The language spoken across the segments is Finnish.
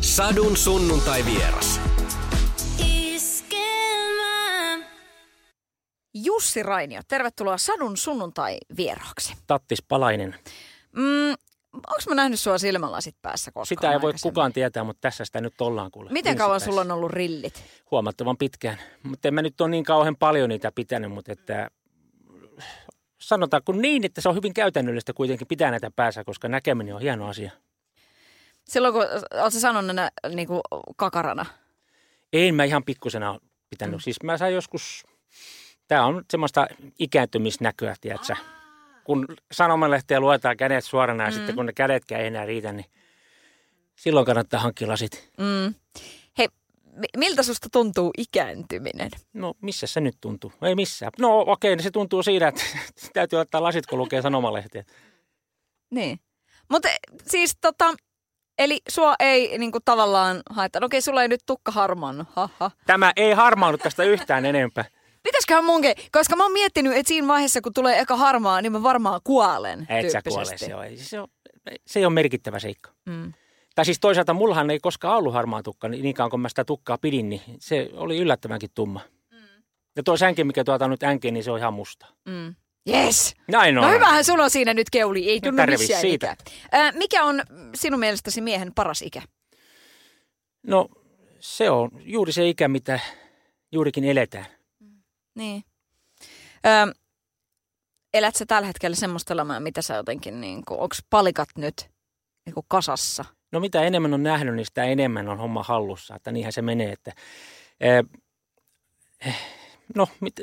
Sadun sunnuntai vieras. Jussi Rainio, tervetuloa Sadun sunnuntai vieraaksi. Tattis Palainen. Mm, Onko mä nähnyt sua silmälasit päässä koskaan Sitä ei voi aikaisemmin? kukaan tietää, mutta tässä sitä nyt ollaan kuule. Miten kauan Linssipäissä. sulla on ollut rillit? Huomattavan pitkään. Mutta en mä nyt ole niin kauhean paljon niitä pitänyt, mutta että sanotaanko niin, että se on hyvin käytännöllistä kuitenkin pitää näitä päässä, koska näkeminen on hieno asia. Silloin kun, oot sä sanonut ne niin kuin kakarana? Ei mä ihan pikkusena pitänyt. Mm. Siis mä sain joskus, tämä on semmoista ikääntymisnäköä, tiedätkö? Kun sanomalehtiä luetaan kädet suorana ja mm. sitten kun ne kädetkään ei enää riitä, niin silloin kannattaa hankkia lasit. Mm. Hei, mi- miltä susta tuntuu ikääntyminen? No missä se nyt tuntuu? Ei missään. No okei, niin se tuntuu siinä, että täytyy ottaa lasit, kun lukee sanomalehtiä. Niin. Mutta siis tota, eli sua ei niinku tavallaan haittaa. No Okei, sulla ei nyt tukka harmaannut, haha. Tämä ei harmaannu tästä yhtään enempää. Pitäisiköhän munkin, koska mä oon miettinyt, että siinä vaiheessa, kun tulee eka harmaa, niin mä varmaan kuolen Et sä kuole, se on, se, on, se ei ole merkittävä seikka. Mm. Tai siis toisaalta mullahan ei koskaan ollut harmaa tukka, niin niin kauan kun mä sitä tukkaa pidin, niin se oli yllättävänkin tumma. Mm. Ja tuo sänke, mikä tuota nyt änke, niin se on ihan musta. Mm. Yes. Näin on. No hyvähän sulla on siinä nyt keuli, ei tunnu missään siitä. ikää. Ää, mikä on sinun mielestäsi miehen paras ikä? No se on juuri se ikä, mitä juurikin eletään. Niin. Ö, elät sä tällä hetkellä semmoista elämää, mitä sä jotenkin, niin onko palikat nyt niin kuin kasassa? No mitä enemmän on nähnyt, niin sitä enemmän on homma hallussa. Että niinhän se menee. Että, eh, eh, no, mit,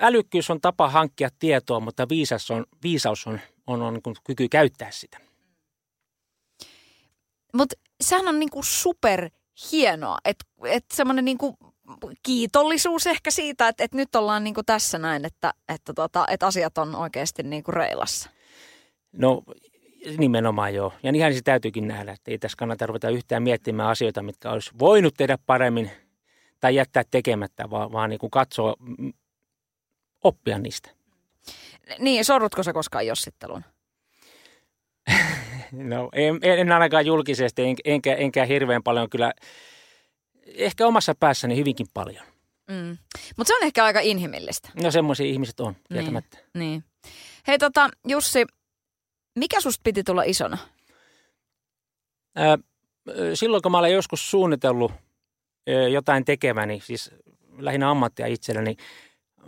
älykkyys on tapa hankkia tietoa, mutta viisas on, viisaus on, on, on niin kyky käyttää sitä. Mutta sehän on niinku super hienoa, että et semmoinen niinku kiitollisuus ehkä siitä, että et nyt ollaan niinku tässä näin, että, että tota, et asiat on oikeasti niinku reilassa. No nimenomaan joo. Ja niinhän se täytyykin nähdä, että ei tässä kannata ruveta yhtään miettimään asioita, mitkä olisi voinut tehdä paremmin tai jättää tekemättä, vaan, vaan niin kuin katsoa, oppia niistä. Niin, sorrutko sä koskaan jossitteluun? No en, en ainakaan julkisesti, en, enkä, enkä hirveän paljon kyllä, ehkä omassa päässäni hyvinkin paljon. Mm. Mutta se on ehkä aika inhimillistä. No semmoisia ihmiset on, tietämättä. Niin. Hei tota, Jussi, mikä susta piti tulla isona? Ää, silloin kun mä olen joskus suunnitellut jotain tekeväni, siis lähinnä ammattia itselleni,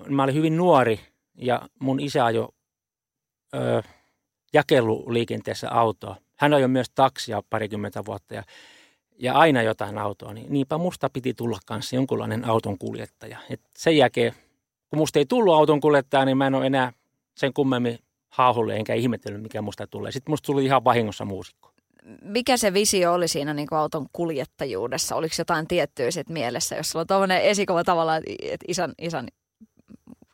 mä olin hyvin nuori ja mun isä ajoi ö, jakeluliikenteessä autoa. Hän ajoi myös taksia parikymmentä vuotta ja, ja aina jotain autoa, niin niinpä musta piti tulla kanssa jonkunlainen auton kuljettaja. Et sen jälkeen, kun musta ei tullut auton kuljettaja, niin mä en ole enää sen kummemmin haahulle enkä ihmetellyt, mikä musta tulee. Sitten musta tuli ihan vahingossa muusikko. Mikä se visio oli siinä niin kuin auton kuljettajuudessa? Oliko jotain tiettyä mielessä, jos sulla on tuommoinen esikuva tavallaan, että isän, isän,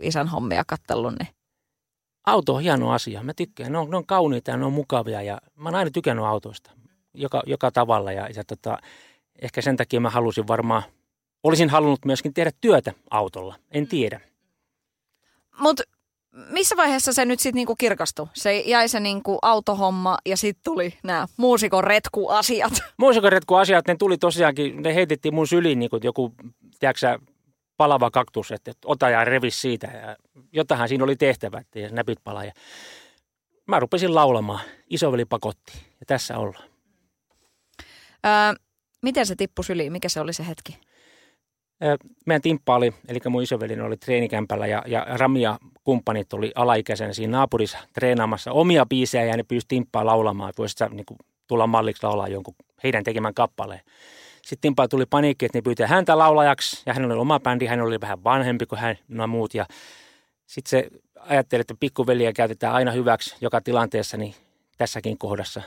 isän hommia kattellut, niin Auto on hieno asia. Mä tykkään. Ne on, ne on kauniita ja ne on mukavia ja mä oon aina tykännyt autoista joka, joka tavalla. Ja, ja tota, ehkä sen takia mä halusin varmaan, olisin halunnut myöskin tehdä työtä autolla. En tiedä. Mutta missä vaiheessa se nyt sitten niinku kirkastui? Se jäi se niinku autohomma ja sitten tuli nämä muusikon retkuasiat. Muisikoretku asiat, ne tuli tosiaankin, ne heitettiin mun syliin niin kuin joku, tiedätkö palava kaktus, että ota ja revi siitä. Ja jotahan siinä oli tehtävä, että näpit palaa. Ja mä rupesin laulamaan. Isoveli pakotti ja tässä ollaan. Öö, miten se tippui syliin? Mikä se oli se hetki? Ö, Meidän Timppa oli, eli mun isoveli oli treenikämpällä ja, ja Rami ja kumppanit oli alaikäisenä siinä naapurissa treenaamassa omia biisejä ja ne pyysi Timppaa laulamaan, että voisit sä niin kuin, tulla malliksi laulaa jonkun heidän tekemän kappaleen. Sitten Timpaa tuli paniikki, että ne pyytää häntä laulajaksi ja hän oli oma bändi, hän oli vähän vanhempi kuin hän nämä muut ja sitten se ajatteli, että pikkuveliä käytetään aina hyväksi joka tilanteessa, niin tässäkin kohdassa.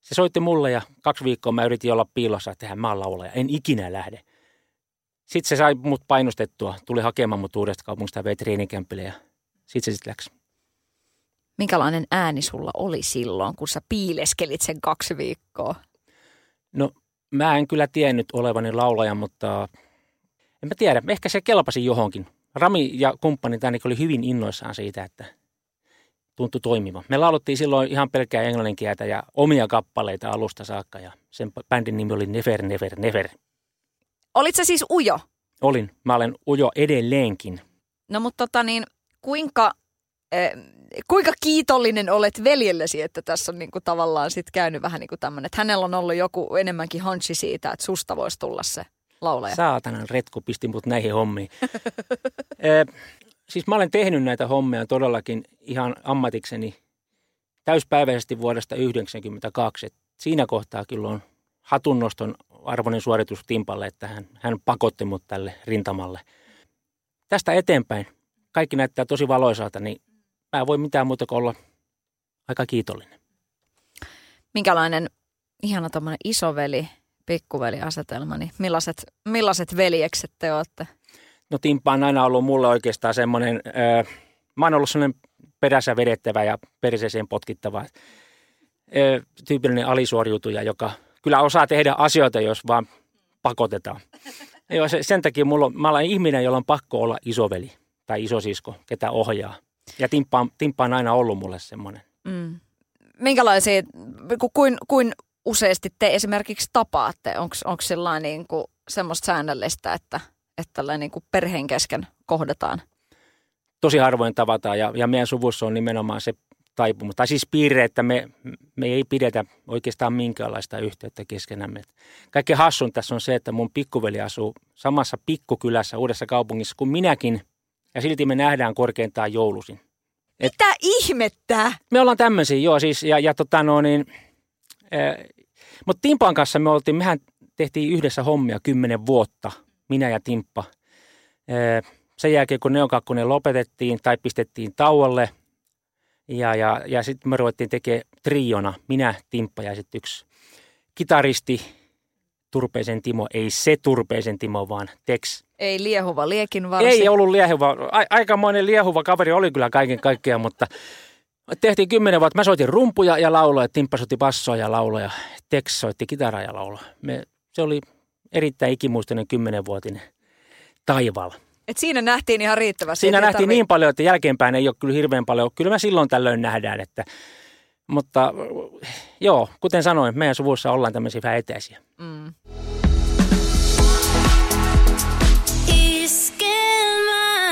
Se soitti mulle ja kaksi viikkoa mä yritin olla piilossa, että hän mä oon laulaja, en ikinä lähde. Sitten se sai mut painostettua, tuli hakemaan mut uudesta kaupungista ja vei treenikämpille ja sitten se sitten läksi. Minkälainen ääni sulla oli silloin, kun sä piileskelit sen kaksi viikkoa? No mä en kyllä tiennyt olevani laulaja, mutta en mä tiedä, ehkä se kelpasi johonkin. Rami ja kumppanit ainakin oli hyvin innoissaan siitä, että tuntui toimiva. Me lauluttiin silloin ihan pelkkää englanninkieltä ja omia kappaleita alusta saakka ja sen bändin nimi oli Never, Never, Never. Olit se siis ujo? Olin. Mä olen ujo edelleenkin. No mutta tota niin, kuinka, kuinka kiitollinen olet veljellesi, että tässä on niinku tavallaan sit käynyt vähän niin kuin tämmöinen, että hänellä on ollut joku enemmänkin hunchi siitä, että susta voisi tulla se laulaja. Saatanan retku pisti mut näihin hommiin. e, siis mä olen tehnyt näitä hommia todellakin ihan ammatikseni täyspäiväisesti vuodesta 1992. Et siinä kohtaa kyllä on hatunnoston arvoinen suoritus Timpalle, että hän, hän pakotti mut tälle rintamalle. Tästä eteenpäin kaikki näyttää tosi valoisalta, niin mä en voi mitään muuta kuin olla aika kiitollinen. Minkälainen ihana tuommoinen isoveli, pikkuveli asetelma, niin millaiset, millaiset veljekset te olette? No Timppa on aina ollut mulle oikeastaan semmoinen, öö, mä oon ollut semmoinen perässä vedettävä ja perseeseen potkittava öö, tyypillinen alisuoriutuja, joka kyllä osaa tehdä asioita, jos vaan pakotetaan. Joo, se, sen takia mulla on, mä olen ihminen, jolla on pakko olla isoveli tai isosisko, ketä ohjaa. Ja Timppa on, Timppa on aina ollut mulle semmoinen. Mm. Minkälaisia, ku, kuin, kuin useasti te esimerkiksi tapaatte? Onko sellainen niin kuin semmoista säännöllistä, että, että tällainen niin kuin perheen kesken kohdataan? Tosi harvoin tavataan ja, ja meidän suvussa on nimenomaan se taipumus. Tai siis piirre, että me, me ei pidetä oikeastaan minkäänlaista yhteyttä keskenämme. Kaikkein hassun tässä on se, että mun pikkuveli asuu samassa pikkukylässä uudessa kaupungissa kuin minäkin – ja silti me nähdään korkeintaan joulusin. Et Mitä ihmettä? Me ollaan tämmöisiä, joo siis, ja, ja tota no niin, mutta Timpan kanssa me oltiin, mehän tehtiin yhdessä hommia kymmenen vuotta, minä ja Timppa. Äh, sen jälkeen, kun Neon 2 lopetettiin tai pistettiin tauolle, ja, ja, ja sitten me ruvettiin tekemään triona, minä, Timppa ja sitten yksi kitaristi, Turpeisen Timo, ei se Turpeisen Timo, vaan Tex. Ei liehuva liekin varsin. Ei ollut liehuva. A- aikamoinen liehuva kaveri oli kyllä kaiken kaikkiaan, mutta tehtiin kymmenen vuotta. Mä soitin rumpuja ja lauloja, Timppa soitti bassoa ja lauloja, Tex soitti kitaraa ja lauloja. Me, se oli erittäin ikimuistinen kymmenenvuotinen taivaalla. Et siinä nähtiin ihan riittävästi. Siinä nähtiin tarvii... niin paljon, että jälkeenpäin ei ole kyllä hirveän paljon. Kyllä me silloin tällöin nähdään, että mutta joo, kuten sanoin, meidän suvussa ollaan tämmöisiä vähän etäisiä. Mm.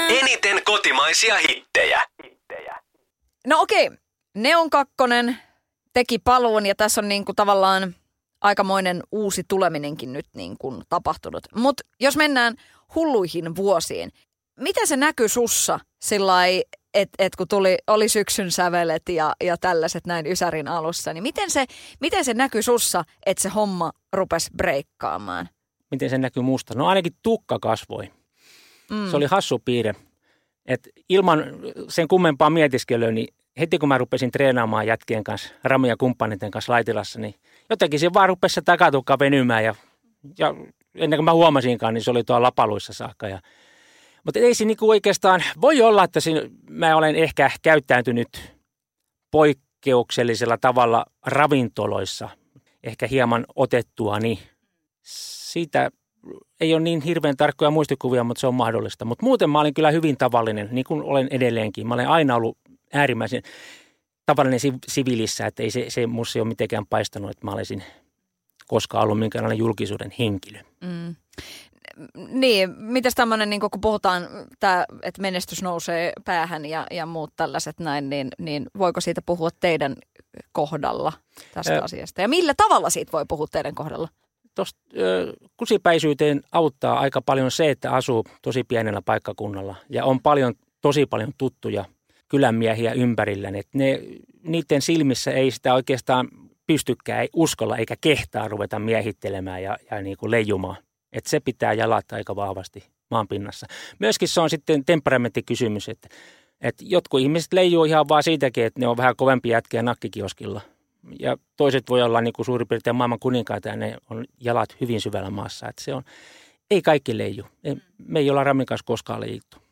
Eniten kotimaisia hittejä. No okei, okay. Neon kakkonen teki paluun ja tässä on niin kuin tavallaan aikamoinen uusi tuleminenkin nyt niin kuin tapahtunut. Mutta jos mennään hulluihin vuosiin, mitä se näkyy sussa sillä että et kun tuli, oli syksyn sävelet ja, ja tällaiset näin Ysärin alussa, niin miten se, miten se näkyy sussa, että se homma rupesi breikkaamaan? Miten se näkyy musta? No ainakin tukka kasvoi. Mm. Se oli hassu piirre. Et ilman sen kummempaa mietiskelyä, niin heti kun mä rupesin treenaamaan jätkien kanssa, Ramia kumppaneiden kanssa Laitilassa, niin jotenkin se vaan rupesi se takatukka venymään ja, ja ennen kuin mä huomasinkaan, niin se oli tuolla lapaluissa saakka ja mutta ei se niinku oikeastaan, voi olla, että siinä, mä olen ehkä käyttäytynyt poikkeuksellisella tavalla ravintoloissa, ehkä hieman otettuani. Siitä ei ole niin hirveän tarkkoja muistikuvia, mutta se on mahdollista. Mutta muuten mä olin kyllä hyvin tavallinen, niin kuin olen edelleenkin. Mä olen aina ollut äärimmäisen tavallinen siviilissä, että ei se, se musta ole mitenkään paistanut, että mä olisin koskaan ollut minkäänlainen julkisuuden henkilö. Mm. Niin, mitäs tämmöinen, niin kun puhutaan, tää, että menestys nousee päähän ja, ja muut tällaiset näin, niin, niin voiko siitä puhua teidän kohdalla tästä Ää... asiasta? Ja millä tavalla siitä voi puhua teidän kohdalla? Tuosta kusipäisyyteen auttaa aika paljon se, että asuu tosi pienellä paikkakunnalla ja on paljon, tosi paljon tuttuja kylänmiehiä ympärillä. että ne, niiden silmissä ei sitä oikeastaan pystykään, ei uskalla eikä kehtaa ruveta miehittelemään ja, ja niin kuin leijumaan. Että se pitää jalata aika vahvasti maanpinnassa. Myöskin se on sitten temperamenttikysymys, että, että jotkut ihmiset leijuu ihan vaan siitäkin, että ne on vähän kovempia jätkiä nakkikioskilla. Ja toiset voi olla niin kuin suurin piirtein maailman kuninkaita ja ne on jalat hyvin syvällä maassa. Että se on, ei kaikki leiju. Me ei olla Ramin kanssa koskaan leijittu.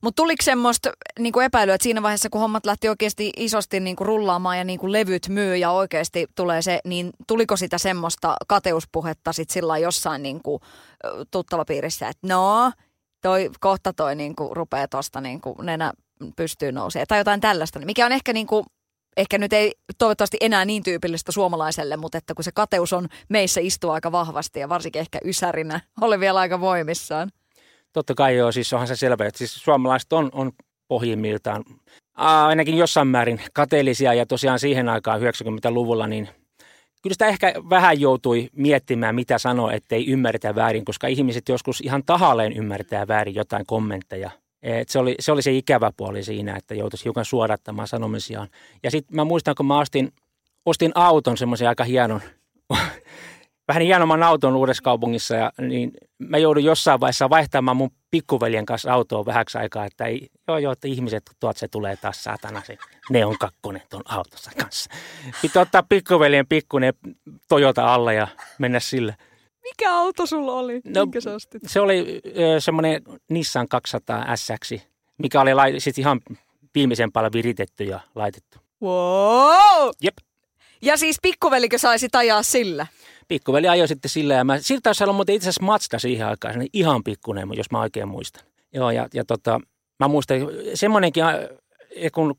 Mutta tuliko semmoista niin kuin epäilyä, että siinä vaiheessa, kun hommat lähti oikeasti isosti niin kuin rullaamaan ja niin kuin levyt myy ja oikeasti tulee se, niin tuliko sitä semmoista kateuspuhetta sitten sillä jossain niin kuin, tuttava piirissä, että no, toi, kohta toi niin kuin rupeaa tuosta niin kuin nenä pystyy nousee tai jotain tällaista, mikä on ehkä niin kuin, ehkä nyt ei toivottavasti enää niin tyypillistä suomalaiselle, mutta että kun se kateus on meissä istuu aika vahvasti ja varsinkin ehkä ysärinä oli vielä aika voimissaan. Totta kai joo, siis onhan se selvä, että siis suomalaiset on, on pohjimmiltaan ainakin jossain määrin kateellisia ja tosiaan siihen aikaan 90-luvulla niin kyllä sitä ehkä vähän joutui miettimään, mitä sanoa, ettei ymmärretä väärin, koska ihmiset joskus ihan tahalleen ymmärtää väärin jotain kommentteja. Et se, oli, se oli se ikävä puoli siinä, että joutuisi hiukan suodattamaan sanomisiaan. Ja sitten mä muistan, kun mä ostin, ostin auton, semmoisen aika hienon vähän hienomman auton uudessa kaupungissa ja niin mä joudun jossain vaiheessa vaihtamaan mun pikkuveljen kanssa autoa vähäksi aikaa, että ei, joo joo, että ihmiset, tuot se tulee taas saatana se neon kakkonen tuon autossa kanssa. Pitää ottaa pikkuveljen pikkunen Toyota alle ja mennä sillä. Mikä auto sulla oli? No, Minkä sä ostit? Se oli semmoinen Nissan 200 SX, mikä oli lai, sit ihan viimeisen päällä viritetty ja laitettu. Wow! Jep. Ja siis pikkuvelikö saisi ajaa sillä? Pikkuveli ajoi sitten sillä ja mä, siltä taisi olla muuten itse asiassa Mazda siihen aikaan, niin ihan pikkunen, jos mä oikein muistan. Joo, ja, ja tota, mä muistan semmoinenkin, kun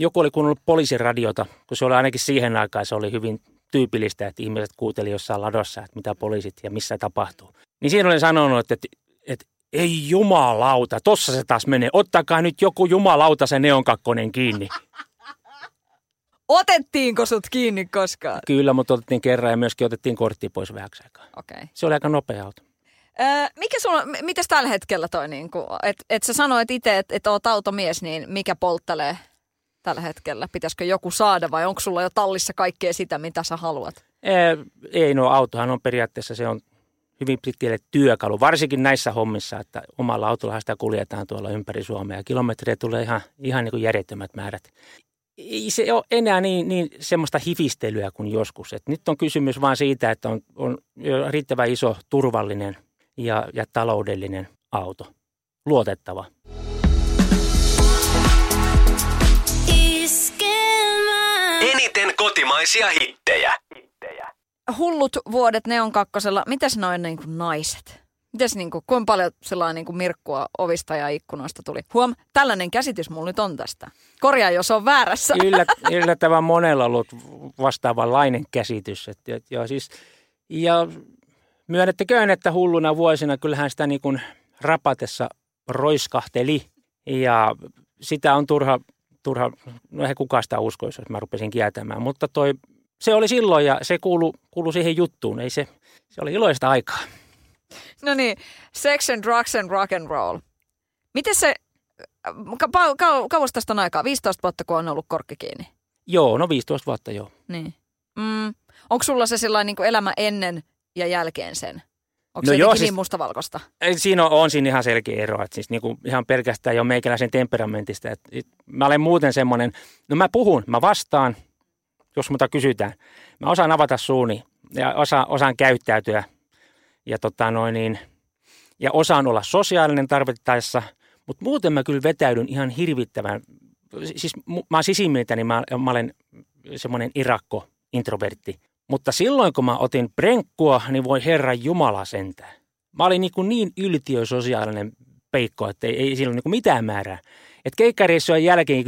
joku oli kuunnellut poliisiradiota, kun se oli ainakin siihen aikaan, se oli hyvin tyypillistä, että ihmiset kuunteli jossain ladossa, että mitä poliisit ja missä tapahtuu. Niin siinä olen sanonut, että, että, että ei jumalauta, tossa se taas menee, ottakaa nyt joku jumalauta se neonkakkonen kiinni. Otettiinko sut kiinni koskaan? Kyllä, mutta otettiin kerran ja myöskin otettiin kortti pois vähäksi aikaa. Okei. Okay. Se oli aika nopea auto. Öö, mikä sulla, mitäs tällä hetkellä toi, niin että et sä sanoit itse, että et oot automies, niin mikä polttelee tällä hetkellä? Pitäisikö joku saada vai onko sulla jo tallissa kaikkea sitä, mitä sä haluat? Ei, ei no autohan on periaatteessa, se on hyvin pitkälle työkalu, varsinkin näissä hommissa, että omalla autolla sitä kuljetaan tuolla ympäri Suomea. Kilometriä tulee ihan, ihan niin kuin järjettömät määrät ei se ole enää niin, niin semmoista hifistelyä kuin joskus. Et nyt on kysymys vain siitä, että on, on riittävän iso, turvallinen ja, ja taloudellinen auto. Luotettava. Eniten kotimaisia hittejä. Hullut vuodet Neon kakkosella. Mitäs noin niin kuin naiset? Mites niin kuin, kuinka paljon sellainen niin kuin mirkkua ovista ja ikkunoista tuli? Huom, tällainen käsitys mulla nyt on tästä. Korjaa, jos on väärässä. Yllät, yllättävän monella ollut vastaavanlainen käsitys. Et, et, ja, siis, ja myönnettäköön, että hulluna vuosina kyllähän sitä niin kuin rapatessa roiskahteli. Ja sitä on turha, turha no eihän kukaan sitä uskoisi, jos mä rupesin kieltämään. Mutta toi, se oli silloin ja se kuulu, kuulu siihen juttuun. Ei se, se oli iloista aikaa. No niin, sex and drugs and rock and roll. Miten se, ka- ka- kauas tästä on aikaa? 15 vuotta, kun on ollut korkki kiinni? Joo, no 15 vuotta joo. Niin. Mm. Onko sulla se sellainen niin kuin elämä ennen ja jälkeen sen? Onko No se joo, siis- niin mustavalkoista? Ei, Siinä on, on siinä ihan selkeä ero, että siis niinku ihan pelkästään jo meikäläisen temperamentista. Et, et, mä olen muuten semmoinen, no mä puhun, mä vastaan, jos muuta kysytään. Mä osaan avata suuni ja osa, osaan käyttäytyä ja, tota noin niin, ja osaan olla sosiaalinen tarvittaessa, mutta muuten mä kyllä vetäydyn ihan hirvittävän. Siis mä oon sisimmiltäni, mä, mä olen semmoinen irakko, introvertti. Mutta silloin kun mä otin prenkkua, niin voi herra Jumala sentään. Mä olin niin, kuin niin yltiösosiaalinen peikko, että ei, ei silloin niin kuin mitään määrää. Et keikkareissujen jälkeen,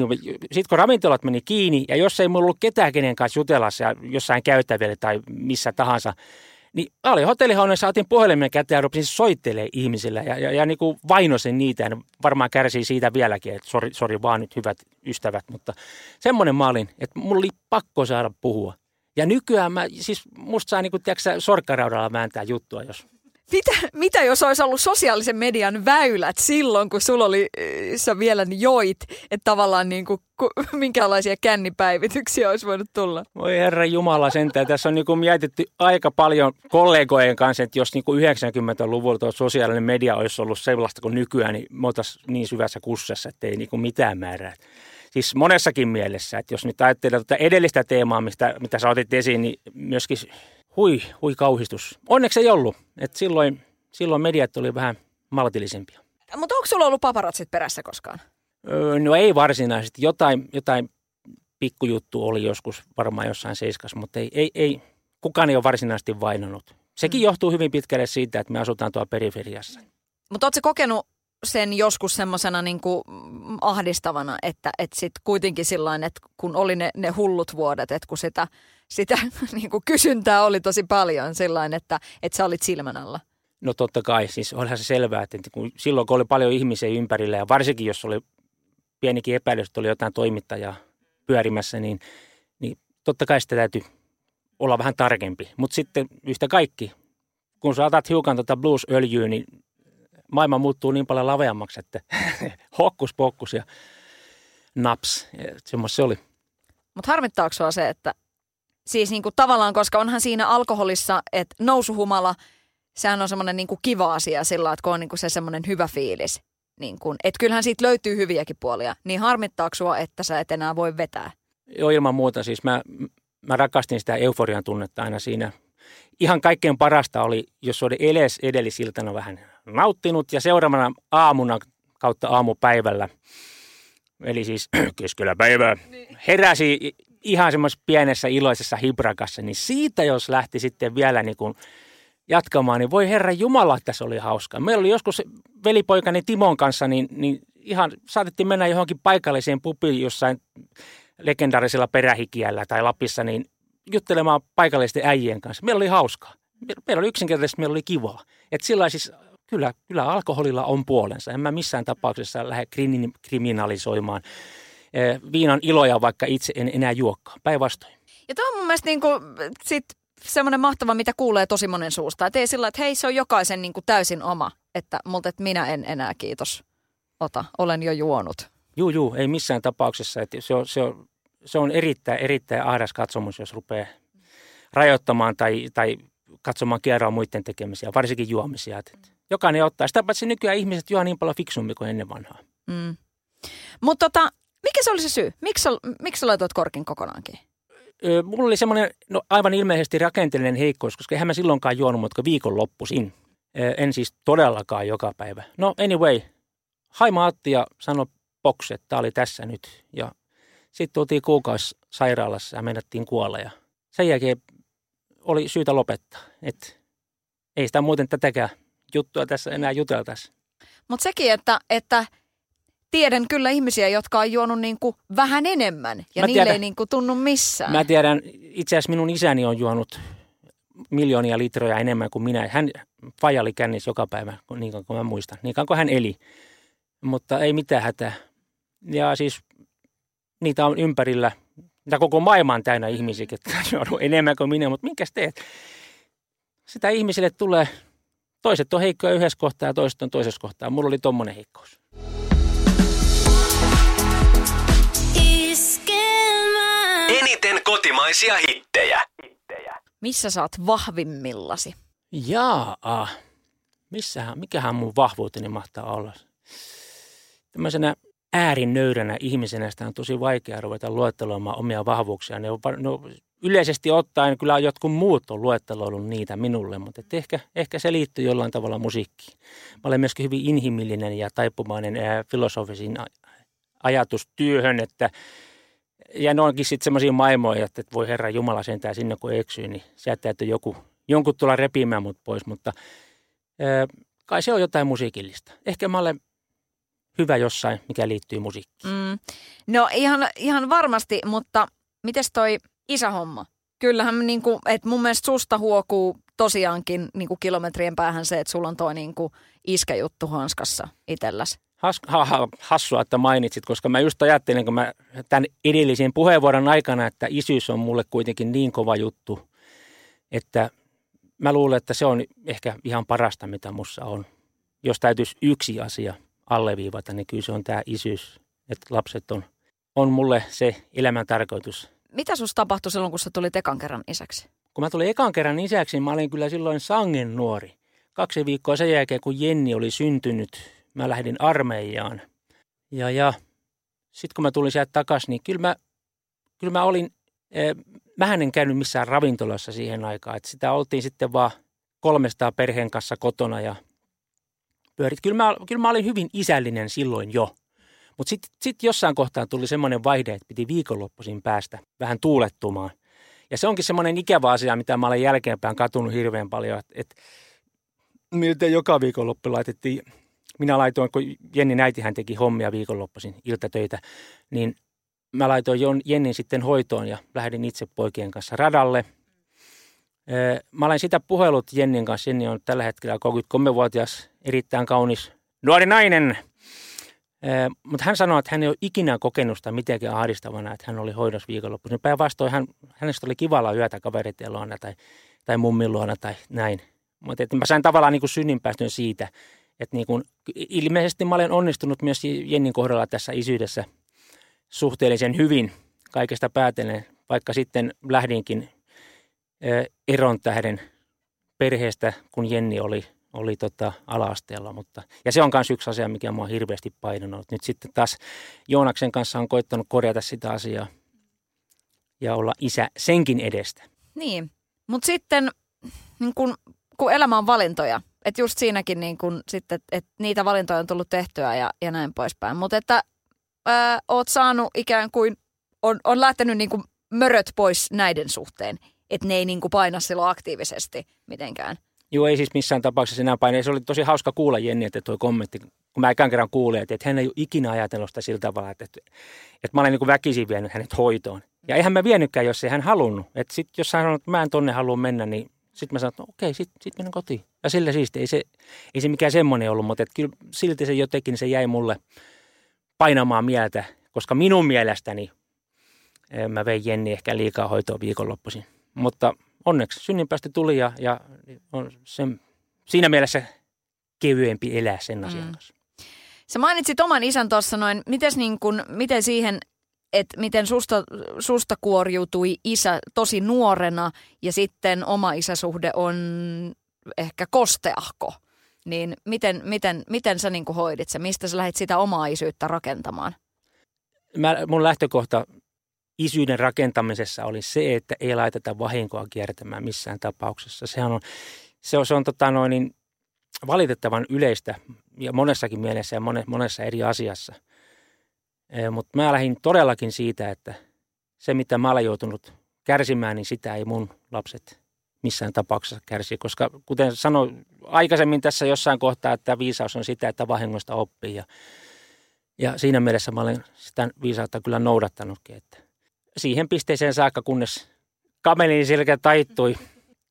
sit kun ravintolat meni kiinni, ja jos ei mulla ollut ketään kenen kanssa jutella jossain käytävillä tai missä tahansa, niin mä olin hotellihuoneessa, otin puhelimen käteen ja rupesin soittelemaan ihmisille ja, ja, ja niin kuin vainosin niitä. Ja varmaan kärsii siitä vieläkin, että sori, sori vaan nyt hyvät ystävät, mutta semmoinen mä olin, että mulla oli pakko saada puhua. Ja nykyään mä, siis musta saa niinku, tiedätkö, sorkkaraudalla vääntää juttua, jos Mitä, mitä jos olisi ollut sosiaalisen median väylät silloin, kun sulla oli, äh, sä vielä joit, että tavallaan niin kuin, ku, minkälaisia kännipäivityksiä olisi voinut tulla? Voi herra Jumala sentään. Tässä on niin mietitty aika paljon kollegojen kanssa, että jos niin 90-luvulta tuo sosiaalinen media olisi ollut sellaista kuin nykyään, niin me oltaisiin niin syvässä kussassa, että ei niin mitään määrää. Siis monessakin mielessä, että jos nyt ajattelee tuota edellistä teemaa, mistä, mitä sä otit esiin, niin myöskin hui, hui kauhistus. Onneksi ei ollut. että silloin, silloin mediat oli vähän maltillisempia. Mutta onko sulla ollut paparatsit perässä koskaan? Öö, no ei varsinaisesti. Jotain, jotain pikkujuttu oli joskus varmaan jossain seiskas, mutta ei, ei, ei, kukaan ei ole varsinaisesti vainonut. Sekin Mm. johtuu hyvin pitkälle siitä, että me asutaan tuolla periferiassa. Mutta ootko kokenut sen joskus semmoisena niin ahdistavana, että, että sitten kuitenkin sillain, että kun oli ne, ne hullut vuodet, että kun sitä, sitä niin kuin kysyntää oli tosi paljon sillain, että, että sä olit silmän alla? No totta kai, siis olihan se selvää, että kun, silloin kun oli paljon ihmisiä ympärillä ja varsinkin jos oli pienikin epäilys, että oli jotain toimittajaa pyörimässä, niin, niin totta kai sitä täytyy olla vähän tarkempi. Mutta sitten yhtä kaikki, kun sä otat hiukan tota blues-öljyä, niin maailma muuttuu niin paljon laveammaksi, että hokkus pokkus ja naps. Semmoista se oli. Mutta harmittaako se, että siis niinku tavallaan, koska onhan siinä alkoholissa, että nousuhumala, sehän on semmoinen niinku kiva asia sillä, että kun on niinku se semmoinen hyvä fiilis. Niin kun, että kyllähän siitä löytyy hyviäkin puolia. Niin harmittaako sua, että sä et enää voi vetää? Joo, ilman muuta. Siis mä, mä rakastin sitä euforian tunnetta aina siinä. Ihan kaikkein parasta oli, jos oli edes edellisiltana vähän nauttinut ja seuraavana aamuna kautta aamupäivällä, eli siis keskellä päivää, niin. heräsi ihan semmoisessa pienessä iloisessa hibrakassa, niin siitä jos lähti sitten vielä niin kuin jatkamaan, niin voi herra Jumala, että se oli hauska. Meillä oli joskus velipoikani Timon kanssa, niin, niin ihan saatettiin mennä johonkin paikalliseen pubiin jossain legendaarisella perähikiällä tai Lapissa, niin juttelemaan paikallisten äijien kanssa. Meillä oli hauskaa. Meillä oli yksinkertaisesti, meillä oli kivaa. Et sillä siis kyllä, kyllä alkoholilla on puolensa. En mä missään tapauksessa lähde kriminalisoimaan viinan iloja, vaikka itse en enää juokkaan. Päinvastoin. Ja tämä on mun mielestä niin kuin, sit semmoinen mahtava, mitä kuulee tosi monen suusta. Että ei sillä, että hei se on jokaisen niin kuin täysin oma, että multa, että minä en enää kiitos ota, olen jo juonut. Juu, juu, ei missään tapauksessa. Että se, on, se, on, se on erittäin, erittäin ahdas katsomus, jos rupeaa rajoittamaan tai, tai katsomaan kierroa muiden tekemisiä, varsinkin juomisia. Että jokainen ottaa. Sitä paitsi nykyään ihmiset juo niin paljon fiksummin kuin ennen vanhaa. Mm. Mutta tota, mikä se oli se syy? Miksi, miksi sä laitoit korkin kokonaankin? Mulla oli semmoinen no, aivan ilmeisesti rakenteellinen heikkous, koska eihän mä silloinkaan juonut, mutta viikonloppuisin. En siis todellakaan joka päivä. No anyway, Haima Atti ja sanoi box, että tämä oli tässä nyt. Ja sitten tultiin kuukausi sairaalassa ja menettiin kuolla ja sen jälkeen oli syytä lopettaa. Et ei sitä muuten tätäkään juttua tässä enää juteltaisi. Mutta sekin, että, että tiedän kyllä ihmisiä, jotka on juonut niin kuin vähän enemmän ja mä niille tiedän, ei niin kuin tunnu missään. Mä tiedän, itse asiassa minun isäni on juonut miljoonia litroja enemmän kuin minä. Hän fajali kännis joka päivä, niin kuin mä muistan, niin kuin hän eli. Mutta ei mitään hätää. Ja siis niitä on ympärillä, ja koko maailma on täynnä ihmisiä, jotka on enemmän kuin minä, mutta minkäs teet? Sitä ihmisille tulee, toiset on heikkoja yhdessä kohtaa ja toiset on toisessa kohtaa. Mulla oli tommonen heikkous. Kotimaisia hittejä. Missä sä oot vahvimmillasi? Jaa, missähän, mikähän mun vahvuuteni mahtaa olla? Tämmöisenä äärinöyränä ihmisenä sitä on tosi vaikea ruveta luetteloimaan omia vahvuuksia. Ne on, no, yleisesti ottaen kyllä jotkut muut on luetteloinut niitä minulle, mutta et ehkä, ehkä se liittyy jollain tavalla musiikkiin. Mä olen myöskin hyvin inhimillinen ja taipumainen ää, filosofisin ajatustyöhön, että ja ne onkin sitten semmoisia maailmoja, että voi Herra Jumala sentään sinne kun eksyy, niin sieltä täytyy joku, jonkun tulla repimään mut pois, mutta ää, kai se on jotain musiikillista. Ehkä mä olen hyvä jossain, mikä liittyy musiikkiin. Mm. No ihan, ihan varmasti, mutta mites toi isähomma? Kyllähän niin kuin, että mun mielestä susta huokuu tosiaankin niin kuin kilometrien päähän se, että sulla on toi niin kuin iskäjuttu hanskassa itselläs. Has, ha, ha, hassua, että mainitsit, koska mä just ajattelin, kun mä tämän edellisen puheenvuoron aikana, että isyys on mulle kuitenkin niin kova juttu, että mä luulen, että se on ehkä ihan parasta, mitä mussa on. Jos täytyisi yksi asia alleviivata, niin kyllä se on tämä isyys, että lapset on, on mulle se elämän tarkoitus. Mitä sus tapahtui silloin, kun sä tulit ekan kerran isäksi? Kun mä tulin ekan kerran isäksi, mä olin kyllä silloin sangen nuori. Kaksi viikkoa sen jälkeen, kun Jenni oli syntynyt, mä lähdin armeijaan. Ja, ja sitten kun mä tulin sieltä takaisin, niin kyllä mä, kyllä mä olin, eh, mä en käynyt missään ravintolassa siihen aikaan. Että sitä oltiin sitten vaan 300 perheen kanssa kotona ja pyörit. Kyllä mä, kyllä mä olin hyvin isällinen silloin jo. Mutta sitten sit jossain kohtaa tuli semmoinen vaihde, että piti viikonloppuisin päästä vähän tuulettumaan. Ja se onkin semmoinen ikävä asia, mitä mä olen jälkeenpäin katunut hirveän paljon, että, että miltä joka viikonloppu laitettiin minä laitoin, kun Jenni hän teki hommia viikonloppuisin iltatöitä, niin mä laitoin Jennin sitten hoitoon ja lähdin itse poikien kanssa radalle. Mä olen sitä puhelut Jennin kanssa. Jenni on tällä hetkellä 33-vuotias, erittäin kaunis nuori nainen. Mutta hän sanoi, että hän ei ole ikinä kokenut sitä mitenkään ahdistavana, että hän oli hoidossa viikonloppuisin. Päinvastoin hän, hänestä oli kivalla yötä kavereiden luona tai, tai mummin luona tai näin. Mutta mä sain tavallaan niin synninpäästön siitä, että niin kuin, ilmeisesti mä olen onnistunut myös Jennin kohdalla tässä isyydessä suhteellisen hyvin kaikesta päätellen, vaikka sitten lähdinkin eron tähden perheestä, kun Jenni oli, oli tota ala-asteella. Mutta, ja se on myös yksi asia, mikä mua hirveästi painanut. Nyt sitten taas Joonaksen kanssa on koittanut korjata sitä asiaa ja olla isä senkin edestä. Niin, mutta sitten niin kun, kun elämä on valintoja, että just siinäkin niin kun sitten, että niitä valintoja on tullut tehtyä ja, ja näin poispäin. Mutta että ää, oot saanut ikään kuin, on, on lähtenyt niin kuin möröt pois näiden suhteen, että ne ei niin kuin paina silloin aktiivisesti mitenkään. Joo, ei siis missään tapauksessa enää paine. Se oli tosi hauska kuulla Jenni, että tuo kommentti, kun mä ikään kerran kuulin, että, että hän ei ole ikinä ajatellut sitä sillä tavalla, että, että, että mä olen niin kuin väkisin vienyt hänet hoitoon. Ja eihän mä vienytkään, jos ei hän halunnut. Että sit, jos hän sanoo, että mä en tonne halua mennä, niin sitten mä sanoin, että no, okei, sitten sit menen kotiin. Ja sillä siisti, ei se, ei se mikään semmoinen ollut, mutta kyllä silti se jotenkin se jäi mulle painamaan mieltä, koska minun mielestäni eh, mä vein Jenni ehkä liikaa hoitoa viikonloppuisin. Mutta onneksi synninpäästö tuli ja, ja on sen, siinä mielessä kevyempi elää sen asian mm. kanssa. Sä mainitsit oman isän tuossa noin, mites niin kun, miten siihen että miten susta, susta kuoriutui isä tosi nuorena ja sitten oma isäsuhde on ehkä kosteahko. Niin miten, miten, miten sä niin hoidit se? Mistä sä lähdit sitä omaa isyyttä rakentamaan? Mä, mun lähtökohta isyyden rakentamisessa oli se, että ei laiteta vahinkoa kiertämään missään tapauksessa. Sehän on, se on, se on tota noin, niin valitettavan yleistä ja monessakin mielessä ja monessa eri asiassa – mutta mä lähdin todellakin siitä, että se mitä mä olen joutunut kärsimään, niin sitä ei mun lapset missään tapauksessa kärsi. Koska kuten sanoin aikaisemmin tässä jossain kohtaa, että viisaus on sitä, että vahingosta oppii. Ja, ja siinä mielessä mä olen sitä viisautta kyllä noudattanutkin. Että siihen pisteeseen saakka, kunnes kamelin selkä taittui.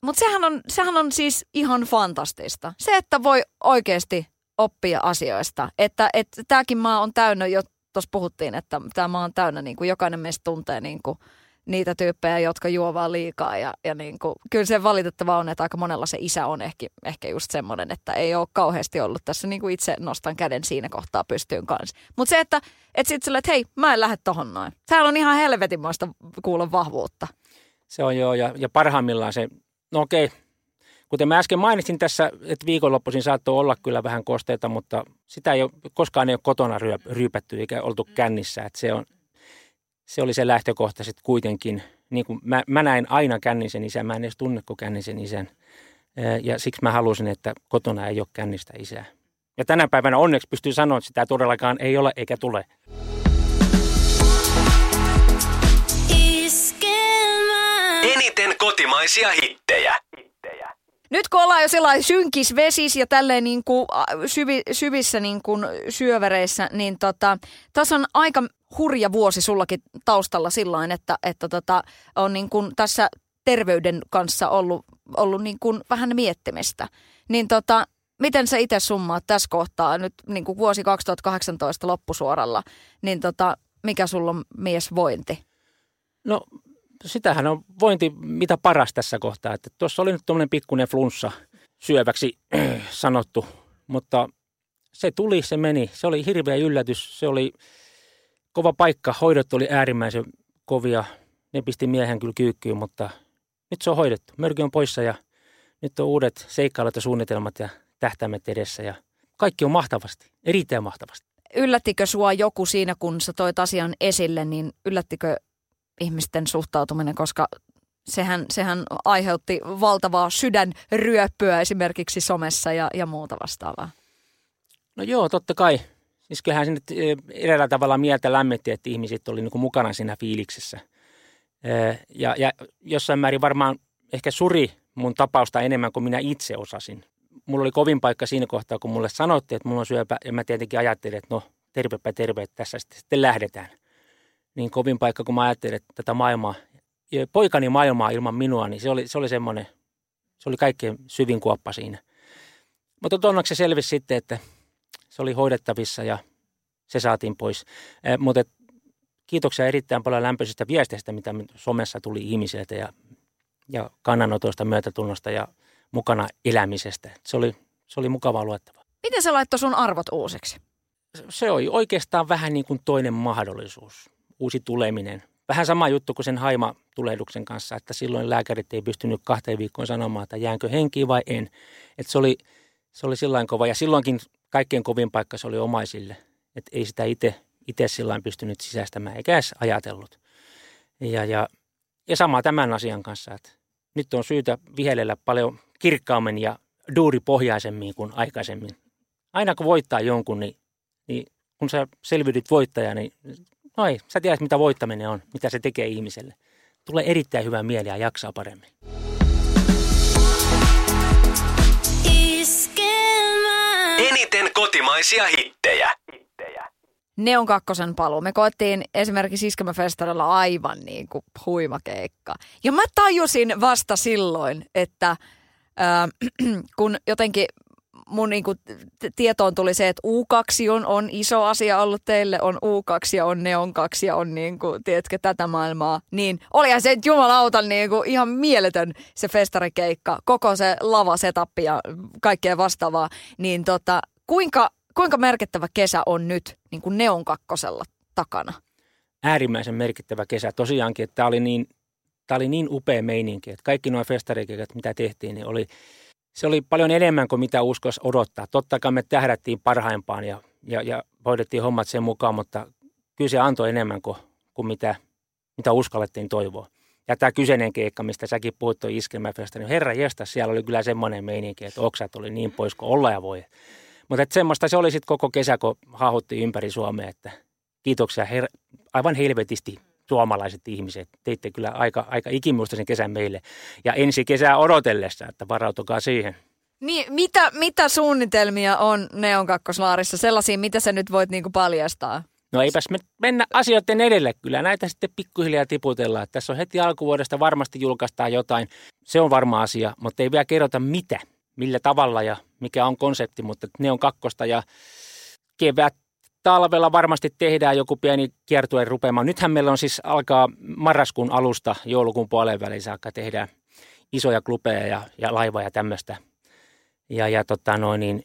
Mutta sehän on, sehän on siis ihan fantastista. Se, että voi oikeasti oppia asioista. Että, että tämäkin maa on täynnä jo tuossa puhuttiin, että tämä maa on täynnä, niin kuin jokainen meistä tuntee niin kuin niitä tyyppejä, jotka juo vaan liikaa. Ja, ja niin kuin, kyllä se valitettava on, että aika monella se isä on ehkä, ehkä just semmoinen, että ei ole kauheasti ollut tässä niin kuin itse nostan käden siinä kohtaa pystyyn kanssa. Mutta se, että et sitten sille, että hei, mä en lähde tohon noin. Täällä on ihan helvetinmoista kuulla vahvuutta. Se on joo, ja, ja parhaimmillaan se, no okei, Kuten mä äsken mainitsin tässä, että viikonloppuisin saattoi olla kyllä vähän kosteita, mutta sitä ei ole, koskaan ei ole kotona ryypätty eikä oltu mm. kännissä. Että se, on, se oli se lähtökohta sitten kuitenkin. Niin kuin mä, mä näin aina kännisen isän, mä en edes tunne kuin kännisen isän. Ja siksi mä halusin, että kotona ei ole kännistä isää. Ja tänä päivänä onneksi pystyy sanoa, että sitä todellakaan ei ole eikä tule. Eniten kotimaisia hittejä. Nyt kun ollaan jo sellainen synkis vesis ja tälleen niin kuin syvi, syvissä niin kuin syövereissä, niin tota, tässä on aika hurja vuosi sullakin taustalla sillä että, että tota, on niin kuin tässä terveyden kanssa ollut, ollut niin kuin vähän miettimistä. Niin tota, miten sä itse summaat tässä kohtaa, nyt niin kuin vuosi 2018 loppusuoralla, niin tota, mikä sulla on miesvointi? No sitähän on vointi mitä paras tässä kohtaa. Että tuossa oli nyt tuommoinen pikkuinen flunssa syöväksi sanottu, mutta se tuli, se meni. Se oli hirveä yllätys. Se oli kova paikka. Hoidot oli äärimmäisen kovia. Ne pisti miehen kyllä kyykkyyn, mutta nyt se on hoidettu. Mörky on poissa ja nyt on uudet seikkailut ja suunnitelmat ja tähtäimet edessä ja kaikki on mahtavasti, erittäin mahtavasti. Yllättikö sua joku siinä, kun sä toit asian esille, niin yllättikö ihmisten suhtautuminen, koska sehän, sehän aiheutti valtavaa sydänryöppyä esimerkiksi somessa ja, ja muuta vastaavaa. No joo, totta kai. Siis kyllähän sinne eräällä tavalla mieltä lämmitti, että ihmiset oli niin mukana siinä fiiliksessä. Ja, ja jossain määrin varmaan ehkä suri mun tapausta enemmän kuin minä itse osasin. mulla oli kovin paikka siinä kohtaa, kun mulle sanottiin, että mulla on syöpä. Ja mä tietenkin ajattelin, että no tervepä terve, että tässä sitten lähdetään. Niin kovin paikka, kun mä ajattelin, että tätä maailmaa, poikani maailmaa ilman minua, niin se oli, se oli semmoinen, se oli kaikkein syvin kuoppa siinä. Mutta onneksi se selvisi sitten, että se oli hoidettavissa ja se saatiin pois. Eh, mutta kiitoksia erittäin paljon lämpöisistä viesteistä, mitä somessa tuli ihmisiltä ja, ja kannanotoista, myötätunnosta ja mukana elämisestä. Se oli, se oli mukavaa luettavaa. Miten se laittoi sun arvot uusiksi? Se oli oikeastaan vähän niin kuin toinen mahdollisuus, uusi tuleminen. Vähän sama juttu kuin sen haima-tulehduksen kanssa, että silloin lääkärit ei pystynyt kahteen viikkoon sanomaan, että jäänkö henkiin vai en. Että se oli, se oli sillain kova ja silloinkin kaikkein kovin paikka se oli omaisille. Että ei sitä itse itse sillä pystynyt sisäistämään, eikä edes ajatellut. Ja, ja, ja sama tämän asian kanssa, että nyt on syytä vihelellä paljon kirkkaammin ja duuripohjaisemmin kuin aikaisemmin. Aina kun voittaa jonkun, niin, niin kun sä selviydyt voittaja, niin noi, sä tiedät mitä voittaminen on, mitä se tekee ihmiselle. Tulee erittäin hyvää mieli ja jaksaa paremmin. Eniten kotimaisia hittejä. Neon kakkosen paluu. Me koettiin esimerkiksi Iskelmäfestarilla aivan niin kuin huima keikka. Ja mä tajusin vasta silloin, että äh, kun jotenkin mun niin kuin tietoon tuli se, että U2 on, on iso asia ollut teille, on U2 ja on Neon 2 ja on niin kuin, tiedätkö, tätä maailmaa. Niin olihan se jumalauta niin kuin ihan mieletön se festarikeikka, koko se lava setup ja kaikkea vastaavaa. Niin tota, kuinka kuinka merkittävä kesä on nyt niin kuin Neon kakkosella takana? Äärimmäisen merkittävä kesä. Tosiaankin, että tämä oli niin, tämä oli niin upea meininki, että kaikki nuo festarikeikat, mitä tehtiin, niin oli, se oli paljon enemmän kuin mitä uskoisi odottaa. Totta kai me tähdättiin parhaimpaan ja, ja, ja hoidettiin hommat sen mukaan, mutta kyllä se antoi enemmän kuin, kuin mitä, mitä uskallettiin toivoa. Ja tämä kyseinen keikka, mistä säkin puhuit tuon iskelmäfesta, niin herra jesta, siellä oli kyllä semmoinen meininki, että oksat oli niin pois kuin olla ja voi. Mutta että semmoista se oli sitten koko kesä, kun haahutti ympäri Suomea, että kiitoksia her- aivan helvetisti suomalaiset ihmiset. Teitte kyllä aika, aika ikimuistaisen kesän meille. Ja ensi kesää odotellessa, että varautukaa siihen. Niin, mitä, mitä suunnitelmia on Neon kakkoslaarissa? Sellaisia, mitä sä nyt voit niinku paljastaa? No eipäs me mennä asioiden edelle. Kyllä näitä sitten pikkuhiljaa tiputellaan. Tässä on heti alkuvuodesta varmasti julkaistaan jotain. Se on varma asia, mutta ei vielä kerrota mitä millä tavalla ja mikä on konsepti, mutta ne on kakkosta ja kevät talvella varmasti tehdään joku pieni kiertue rupeamaan. Nythän meillä on siis alkaa marraskuun alusta joulukuun puolen väliin saakka tehdään isoja klubeja ja, ja laivoja ja tämmöistä. Ja, ja tota noin, niin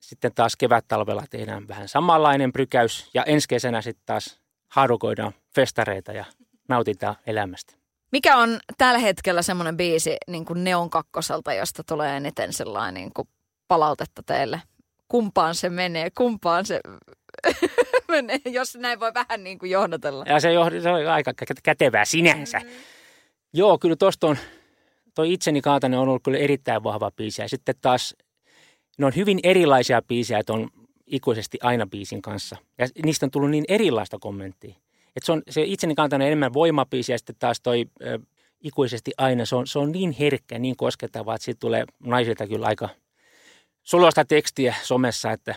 sitten taas kevät-talvella tehdään vähän samanlainen prykäys ja ensi kesänä sitten taas haarukoidaan festareita ja nautitaan elämästä. Mikä on tällä hetkellä semmoinen biisi niin kuin Neon kakkoselta, josta tulee eniten sellainen niin kuin palautetta teille? Kumpaan se menee, kumpaan se jos näin voi vähän niin kuin johdatella. Ja se, johd- se on aika kätevää sinänsä. Mm. Joo, kyllä tuosta on, toi itseni kaatainen on ollut kyllä erittäin vahva biisi. Ja sitten taas ne on hyvin erilaisia biisejä, on ikuisesti aina biisin kanssa. Ja niistä on tullut niin erilaista kommenttia. Et se on se itseni kantanut enemmän voimapiisi ja sitten taas toi ö, ikuisesti aina, se on, se on niin herkkä, niin koskettava, että siitä tulee naisilta kyllä aika sulosta tekstiä somessa, että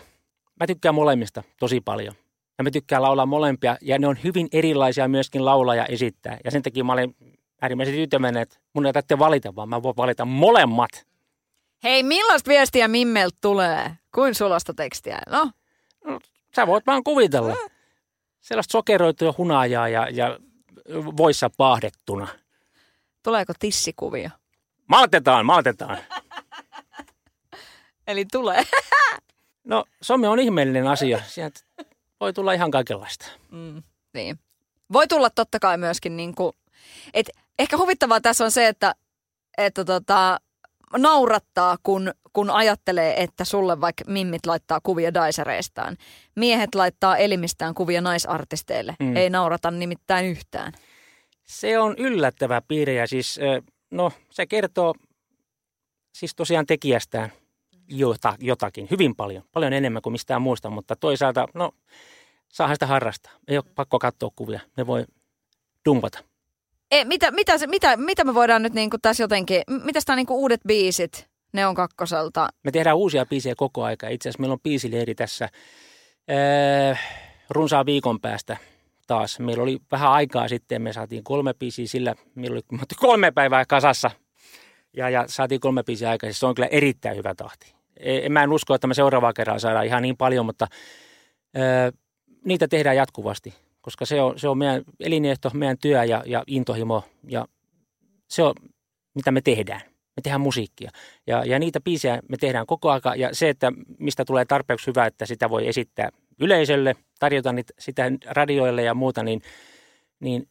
mä tykkään molemmista tosi paljon. Ja mä tykkään laulaa molempia ja ne on hyvin erilaisia myöskin laulaja esittää. Ja sen takia mä olen äärimmäisen tyytyväinen, että mun ei tarvitse valita, vaan mä voin valita molemmat. Hei, millaista viestiä Mimmeltä tulee? Kuin sulasta tekstiä? No? no sä voit vaan kuvitella. Äh sellaista sokeroitua hunajaa ja, ja voissa paahdettuna. Tuleeko tissikuvia? Maltetaan, maltetaan. Eli tulee. no, some on ihmeellinen asia. Sieltä voi tulla ihan kaikenlaista. Mm, niin. Voi tulla totta kai myöskin niin kuin, et ehkä huvittavaa tässä on se, että, että tota, naurattaa, kun, kun ajattelee, että sulle vaikka mimmit laittaa kuvia daisereistaan. Miehet laittaa elimistään kuvia naisartisteille. Mm. Ei naurata nimittäin yhtään. Se on yllättävä piirre ja siis, no se kertoo siis tosiaan tekijästään jota, jotakin, hyvin paljon, paljon enemmän kuin mistään muusta, mutta toisaalta, no saahan sitä harrastaa. Ei ole pakko katsoa kuvia, me voi dumpata. E, mitä, mitä, se, mitä, mitä me voidaan nyt niin kuin tässä jotenkin, mitä tämä niin uudet biisit, Ne on kakkoselta. Me tehdään uusia biisejä koko aika. Itse asiassa meillä on biisileiri tässä äh, runsaan viikon päästä taas. Meillä oli vähän aikaa sitten, me saatiin kolme biisiä sillä, meillä oli kolme päivää kasassa ja, ja saatiin kolme biisiä aikaa. Siis se on kyllä erittäin hyvä tahti. En, mä en usko, että me seuraavaa kerralla saadaan ihan niin paljon, mutta äh, niitä tehdään jatkuvasti, koska se on, se on meidän elinehto, meidän työ ja, ja intohimo ja se on, mitä me tehdään me tehdään musiikkia. Ja, ja niitä biisejä me tehdään koko aika. Ja se, että mistä tulee tarpeeksi hyvä, että sitä voi esittää yleisölle, tarjota niitä, sitä radioille ja muuta, niin, niin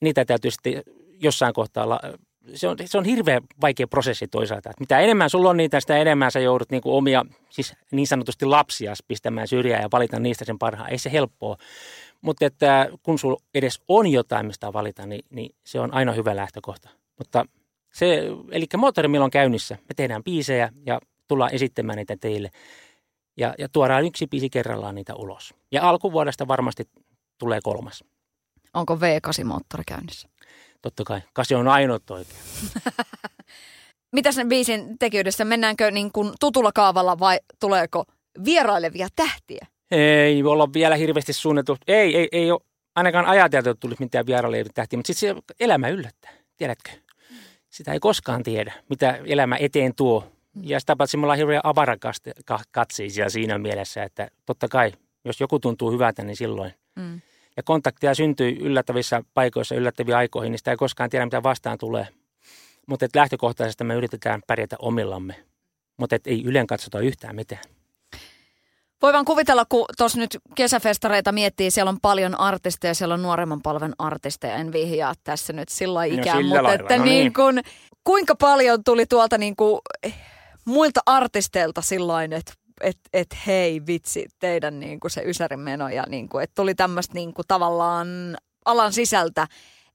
niitä täytyy sitten jossain kohtaa se on, se on hirveän vaikea prosessi toisaalta. Että mitä enemmän sulla on niitä, sitä enemmän sä joudut niin kuin omia, siis niin sanotusti lapsia pistämään syrjään ja valita niistä sen parhaan. Ei se helppoa. Mutta että kun sulla edes on jotain, mistä valita, niin, niin se on aina hyvä lähtökohta. Mutta se, eli moottorimilla on käynnissä. Me tehdään biisejä ja tullaan esittämään niitä teille. Ja, ja tuodaan yksi biisi kerrallaan niitä ulos. Ja alkuvuodesta varmasti tulee kolmas. Onko V8-moottori käynnissä? Totta kai. Kasi on ainoa oikein. Mitä sen biisin tekijöidessä? Mennäänkö niin kuin tutulla kaavalla vai tuleeko vierailevia tähtiä? Ei olla vielä hirveästi suunniteltu. Ei, ei, ei ole ainakaan ajateltu, että tulisi mitään vierailevia tähtiä, mutta sitten se elämä yllättää. Tiedätkö? sitä ei koskaan tiedä, mitä elämä eteen tuo. Mm. Ja sitä paitsi me ollaan hirveän avarakatseisia siinä mielessä, että totta kai, jos joku tuntuu hyvältä, niin silloin. Mm. Ja kontakteja syntyy yllättävissä paikoissa, yllättäviä aikoihin, niin sitä ei koskaan tiedä, mitä vastaan tulee. Mutta lähtökohtaisesti me yritetään pärjätä omillamme. Mutta ei ylen katsota yhtään mitään. Voi vaan kuvitella, kun tuossa nyt kesäfestareita miettii, siellä on paljon artisteja, siellä on nuoremman palven artisteja, en vihjaa tässä nyt sillä no ikään, no, mutta lailla. että no niin. niin kun, kuinka paljon tuli tuolta niin kuin, muilta artisteilta sillain, että et, et hei vitsi, teidän niin kuin se Ysärin meno ja niin kuin, että tuli tämmöistä niin kuin tavallaan alan sisältä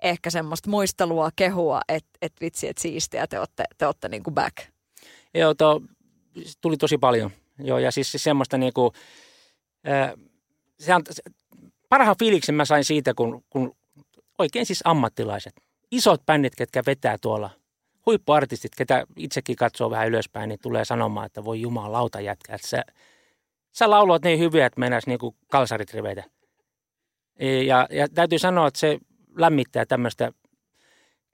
ehkä semmoista muistelua, kehua, että et vitsi, että siistiä, te olette, te olette niin kuin back. Joo, to, tuli tosi paljon Joo, ja siis, siis semmoista niinku, ää, se on, se, parhaan fiiliksen mä sain siitä, kun, kun oikein siis ammattilaiset, isot bändit, ketkä vetää tuolla, huippuartistit, ketä itsekin katsoo vähän ylöspäin, niin tulee sanomaan, että voi jumalauta jätkä, että sä, sä lauloit niin hyviä, että mennäisi niinku kalsarit riveitä. E, ja, ja täytyy sanoa, että se lämmittää tämmöistä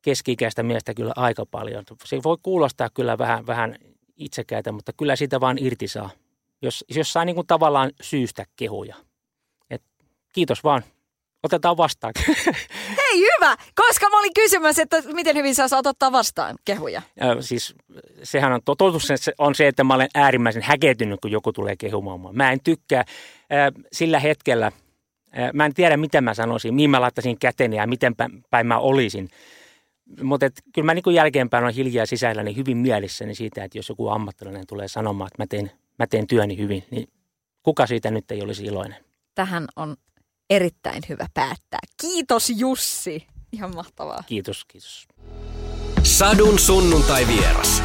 keski-ikäistä miestä kyllä aika paljon. Se voi kuulostaa kyllä vähän, vähän itsekäitä, mutta kyllä siitä vaan irti saa, jos, jos saa niin kuin tavallaan syystä kehuja. Et kiitos vaan. Otetaan vastaan. Hei, hyvä! Koska mä olin kysymässä, että miten hyvin sä saat ottaa vastaan kehuja. Äh, siis sehän on totuus on se, että mä olen äärimmäisen häketynyt, kun joku tulee kehumaan. Mä en tykkää äh, sillä hetkellä, äh, mä en tiedä mitä mä sanoisin, mihin mä laittaisin käteni ja miten päin mä olisin. Mutta kyllä mä niin jälkeenpäin on hiljaa sisälläni hyvin mielissäni siitä, että jos joku ammattilainen tulee sanomaan, että mä teen, mä teen työni hyvin, niin kuka siitä nyt ei olisi iloinen? Tähän on erittäin hyvä päättää. Kiitos Jussi. Ihan mahtavaa. Kiitos, kiitos. Sadun sunnuntai vieras.